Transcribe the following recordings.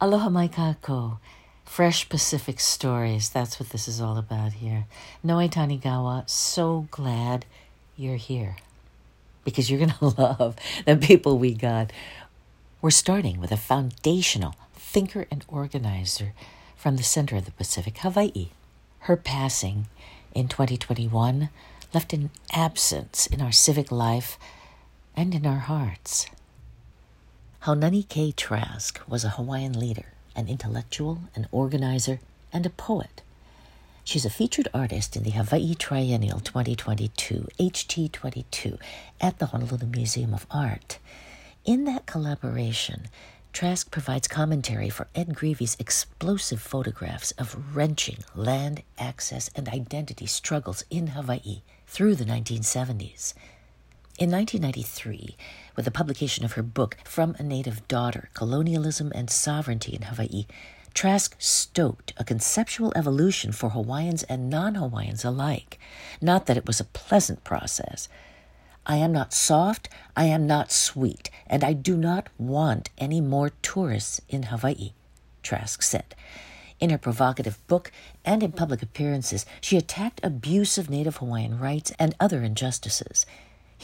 Aloha mai kakou. Fresh Pacific stories. That's what this is all about here. Noe Tanigawa, so glad you're here because you're going to love the people we got. We're starting with a foundational thinker and organizer from the center of the Pacific, Hawaii. Her passing in 2021 left an absence in our civic life and in our hearts. Haunani Kay Trask was a Hawaiian leader, an intellectual, an organizer, and a poet. She's a featured artist in the Hawaii Triennial 2022, HT22, at the Honolulu Museum of Art. In that collaboration, Trask provides commentary for Ed Greevy's explosive photographs of wrenching land access and identity struggles in Hawaii through the 1970s. In 1993, with the publication of her book From a Native Daughter Colonialism and Sovereignty in Hawaii, Trask stoked a conceptual evolution for Hawaiians and non Hawaiians alike. Not that it was a pleasant process. I am not soft, I am not sweet, and I do not want any more tourists in Hawaii, Trask said. In her provocative book and in public appearances, she attacked abuse of Native Hawaiian rights and other injustices.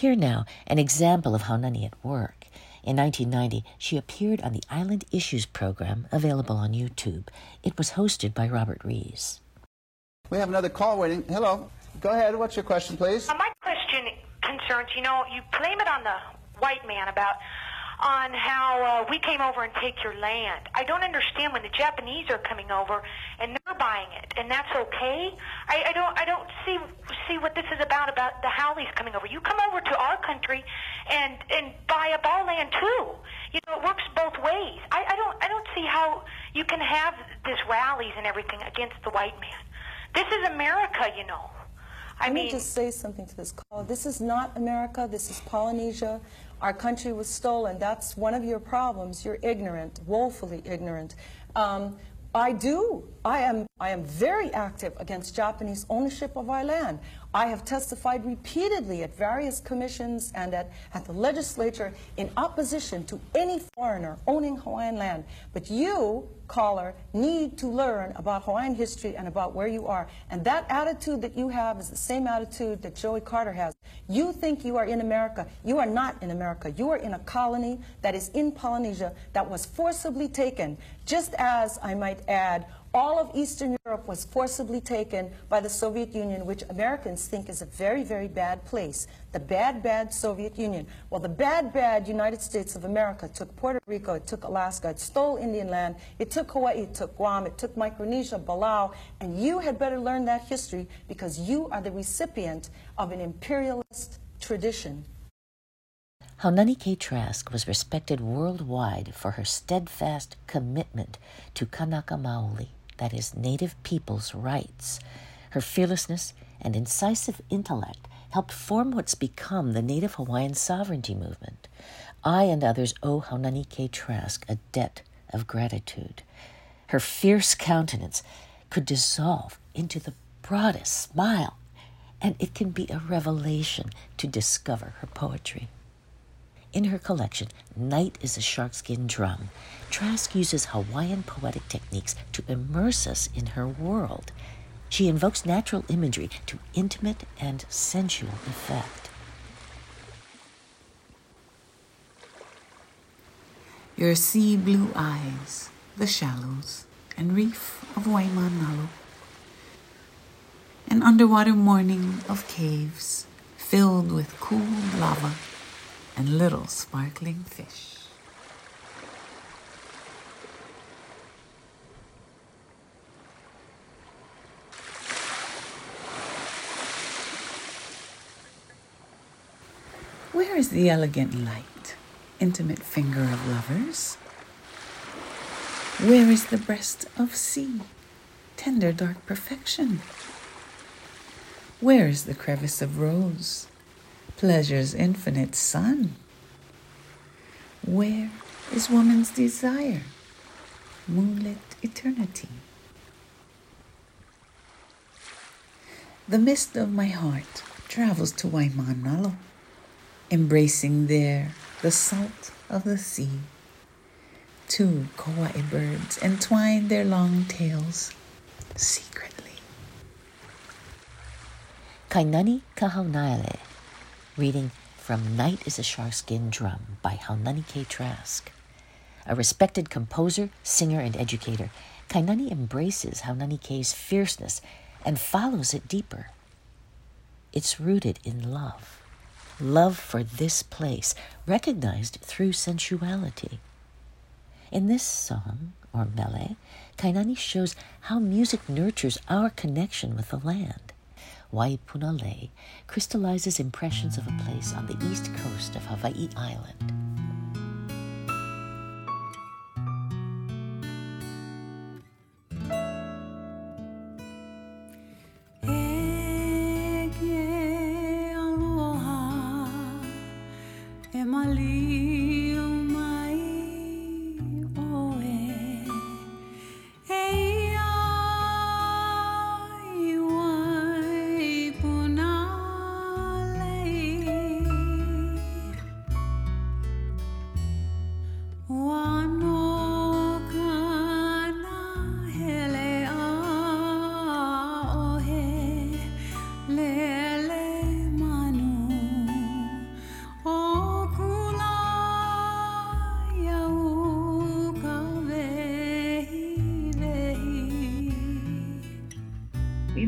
Here now, an example of Haunani at work. In 1990, she appeared on the Island Issues program, available on YouTube. It was hosted by Robert Rees. We have another call waiting. Hello. Go ahead. What's your question, please? Uh, my question concerns, you know, you blame it on the white man about on how uh, we came over and take your land. I don't understand when the Japanese are coming over and they're buying it, and that's okay. I, I don't I don't see see what this is about about the haoles coming over. You come over to our country and and buy up our land too. You know, it works both ways. I, I don't I don't see how you can have this rallies and everything against the white man. This is America, you know. I Let mean, me just say something to this call. This is not America. This is Polynesia. Our country was stolen. That's one of your problems. You're ignorant, woefully ignorant. Um, I do. I am, I am very active against Japanese ownership of our land. I have testified repeatedly at various commissions and at, at the legislature in opposition to any foreigner owning Hawaiian land. But you, caller, need to learn about Hawaiian history and about where you are. And that attitude that you have is the same attitude that Joey Carter has. You think you are in America. You are not in America. You are in a colony that is in Polynesia that was forcibly taken, just as, I might add, all of Eastern Europe was forcibly taken by the Soviet Union, which Americans think is a very, very bad place. The bad, bad Soviet Union. Well, the bad, bad United States of America took Puerto Rico, it took Alaska, it stole Indian land, it took Hawaii, it took Guam, it took Micronesia, Palau, and you had better learn that history because you are the recipient of an imperialist tradition. Haunani Kay Trask was respected worldwide for her steadfast commitment to Kanaka Maoli, that is, Native peoples' rights. Her fearlessness and incisive intellect helped form what's become the Native Hawaiian sovereignty movement. I and others owe Haunani Kay Trask a debt of gratitude. Her fierce countenance could dissolve into the broadest smile, and it can be a revelation to discover her poetry. In her collection, Night is a Sharkskin Drum, Trask uses Hawaiian poetic techniques to immerse us in her world. She invokes natural imagery to intimate and sensual effect. Your sea blue eyes, the shallows and reef of Waimanalo. An underwater morning of caves filled with cool lava and little sparkling fish. Where is the elegant light, intimate finger of lovers? Where is the breast of sea, tender dark perfection? Where is the crevice of rose, pleasure's infinite sun? Where is woman's desire, moonlit eternity? The mist of my heart travels to Waimanalo embracing there the salt of the sea, Two koae birds entwine their long tails secretly. Kainani Kahaunaele, reading from Night is a Sharkskin Drum by Haunani Kay Trask. A respected composer, singer, and educator, Kainani embraces Haunani Kay's fierceness and follows it deeper. It's rooted in love. Love for this place, recognized through sensuality. In this song, or mele, Kainani shows how music nurtures our connection with the land. Waipunalei crystallizes impressions of a place on the east coast of Hawaii Island.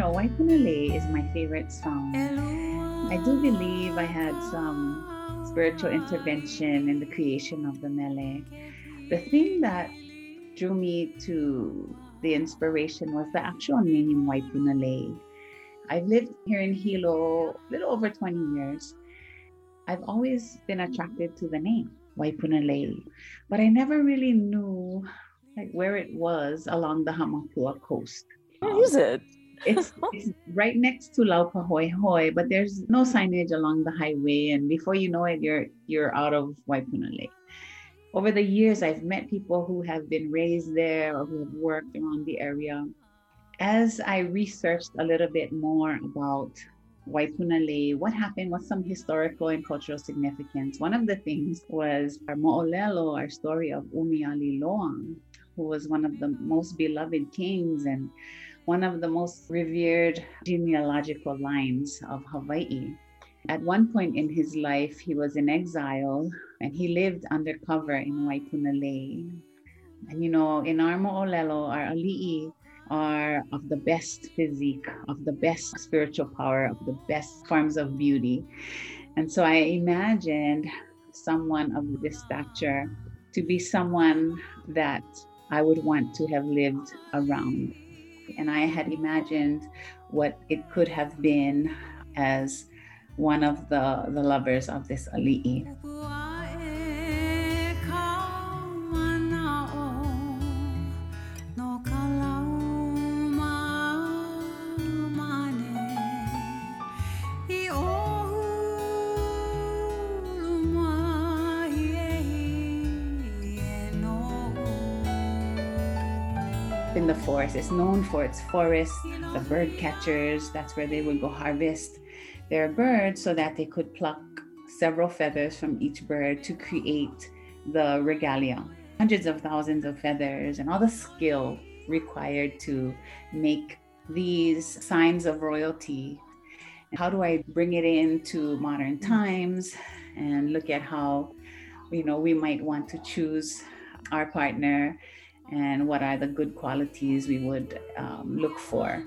Know, is my favorite song. I do believe I had some spiritual intervention in the creation of the mele. The thing that drew me to the inspiration was the actual name Waipunalei. I've lived here in Hilo a little over 20 years. I've always been attracted to the name Waipunalei, but I never really knew like where it was along the Hamakua coast. Where is it? It's, it's right next to Laupahoehoe, but there's no signage along the highway, and before you know it, you're you're out of Waipunalei. Over the years, I've met people who have been raised there or who have worked around the area. As I researched a little bit more about Waipunalei, what happened, what's some historical and cultural significance. One of the things was our Mo'olelo, our story of Umialiloa, who was one of the most beloved kings and one of the most revered genealogical lines of Hawaii. At one point in his life, he was in exile and he lived undercover in Waipunalei. And you know, in our Mo'olelo, our ali'i are of the best physique, of the best spiritual power, of the best forms of beauty. And so I imagined someone of this stature to be someone that I would want to have lived around and I had imagined what it could have been as one of the, the lovers of this ali'i. The forest. It's known for its forests, the bird catchers. That's where they would go harvest their birds so that they could pluck several feathers from each bird to create the regalia. Hundreds of thousands of feathers and all the skill required to make these signs of royalty. How do I bring it into modern times and look at how, you know, we might want to choose our partner and what are the good qualities we would um, look for.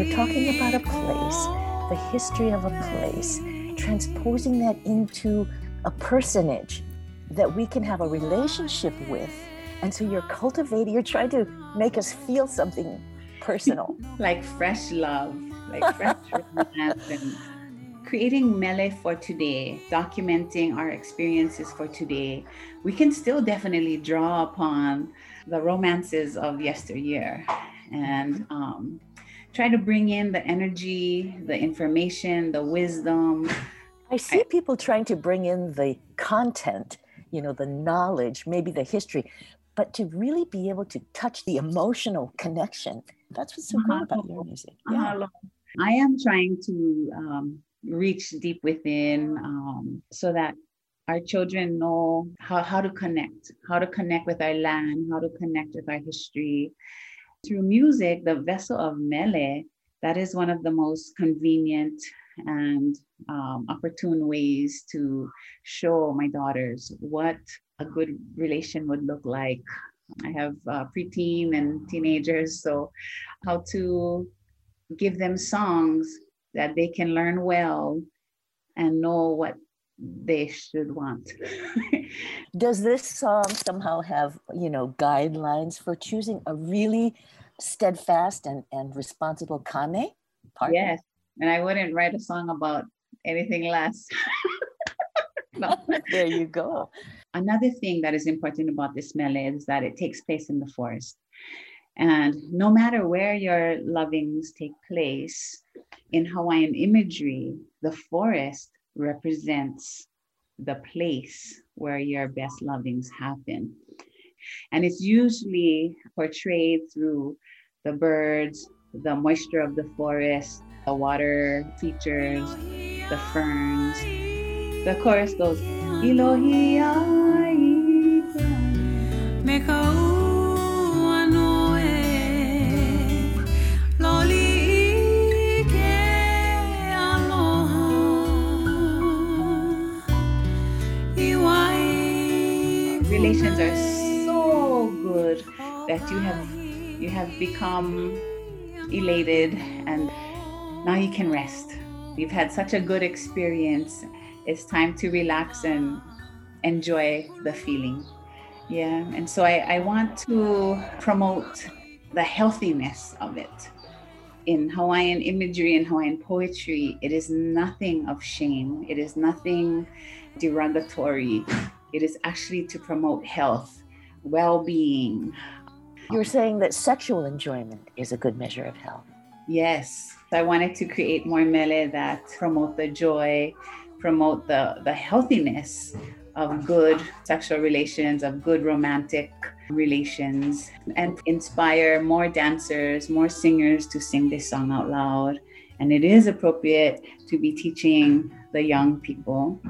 We're talking about a place, the history of a place, transposing that into a personage that we can have a relationship with. And so you're cultivating, you're trying to make us feel something personal. like fresh love, like fresh romance and creating mele for today, documenting our experiences for today. We can still definitely draw upon the romances of yesteryear and um, try to bring in the energy, the information, the wisdom. I see I, people trying to bring in the content, you know, the knowledge, maybe the history, but to really be able to touch the emotional connection. That's what's so great about your music. Yeah. I am trying to um, reach deep within um, so that our children know how, how to connect, how to connect with our land, how to connect with our history. Through music, the vessel of mele, that is one of the most convenient and um, opportune ways to show my daughters what a good relation would look like. I have uh, preteen and teenagers, so how to give them songs that they can learn well and know what they should want. Does this song somehow have, you know, guidelines for choosing a really steadfast and, and responsible kame partner? Yes. And I wouldn't write a song about anything less. no. there you go. Another thing that is important about this mele is that it takes place in the forest. And no matter where your lovings take place, in Hawaiian imagery, the forest represents the place where your best lovings happen. And it's usually portrayed through the birds, the moisture of the forest, the water features, the ferns. The chorus goes, Elohi Relations are so good that you have you have become elated and now you can rest. You've had such a good experience. It's time to relax and enjoy the feeling. Yeah. And so I, I want to promote the healthiness of it. In Hawaiian imagery and Hawaiian poetry, it is nothing of shame, it is nothing derogatory. It is actually to promote health, well being. You're saying that sexual enjoyment is a good measure of health. Yes, I wanted to create more mele that promote the joy, promote the, the healthiness of good sexual relations, of good romantic relations, and inspire more dancers, more singers to sing this song out loud. And it is appropriate to be teaching the young people,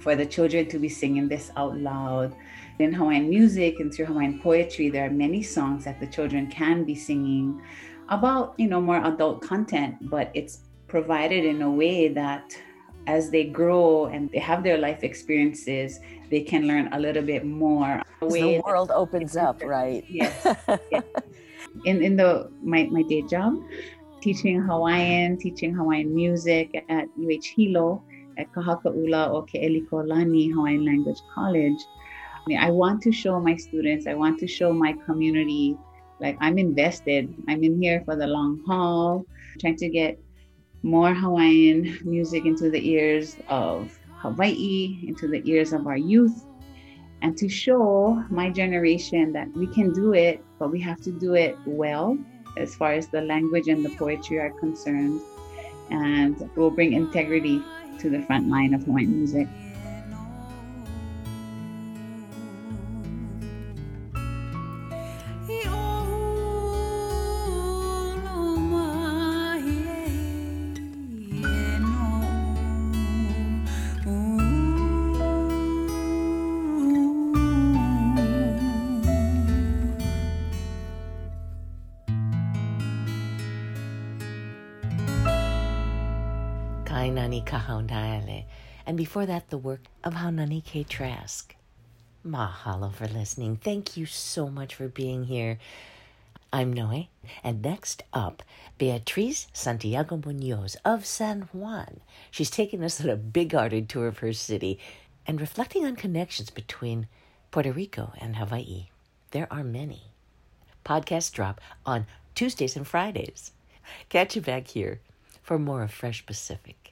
for the children to be singing this out loud. In Hawaiian music and through Hawaiian poetry, there are many songs that the children can be singing about you know more adult content but it's provided in a way that as they grow and they have their life experiences they can learn a little bit more. The world opens up right. Yes, yes. in in the my, my day job teaching hawaiian teaching hawaiian music at uh hilo at Ka Haka 'Ula O Ke'elikolani hawaiian language college. I want to show my students, I want to show my community like I'm invested. I'm in here for the long haul, trying to get more Hawaiian music into the ears of Hawaii, into the ears of our youth, and to show my generation that we can do it, but we have to do it well as far as the language and the poetry are concerned. And it will bring integrity to the front line of Hawaiian music. And before that, the work of Haunani Kay Trask. Mahalo for listening. Thank you so much for being here. I'm Noe, and next up, Beatriz Santiago Munoz of San Juan. She's taking us on a big hearted tour of her city and reflecting on connections between Puerto Rico and Hawaii. There are many. Podcasts drop on Tuesdays and Fridays. Catch you back here for more of Fresh Pacific.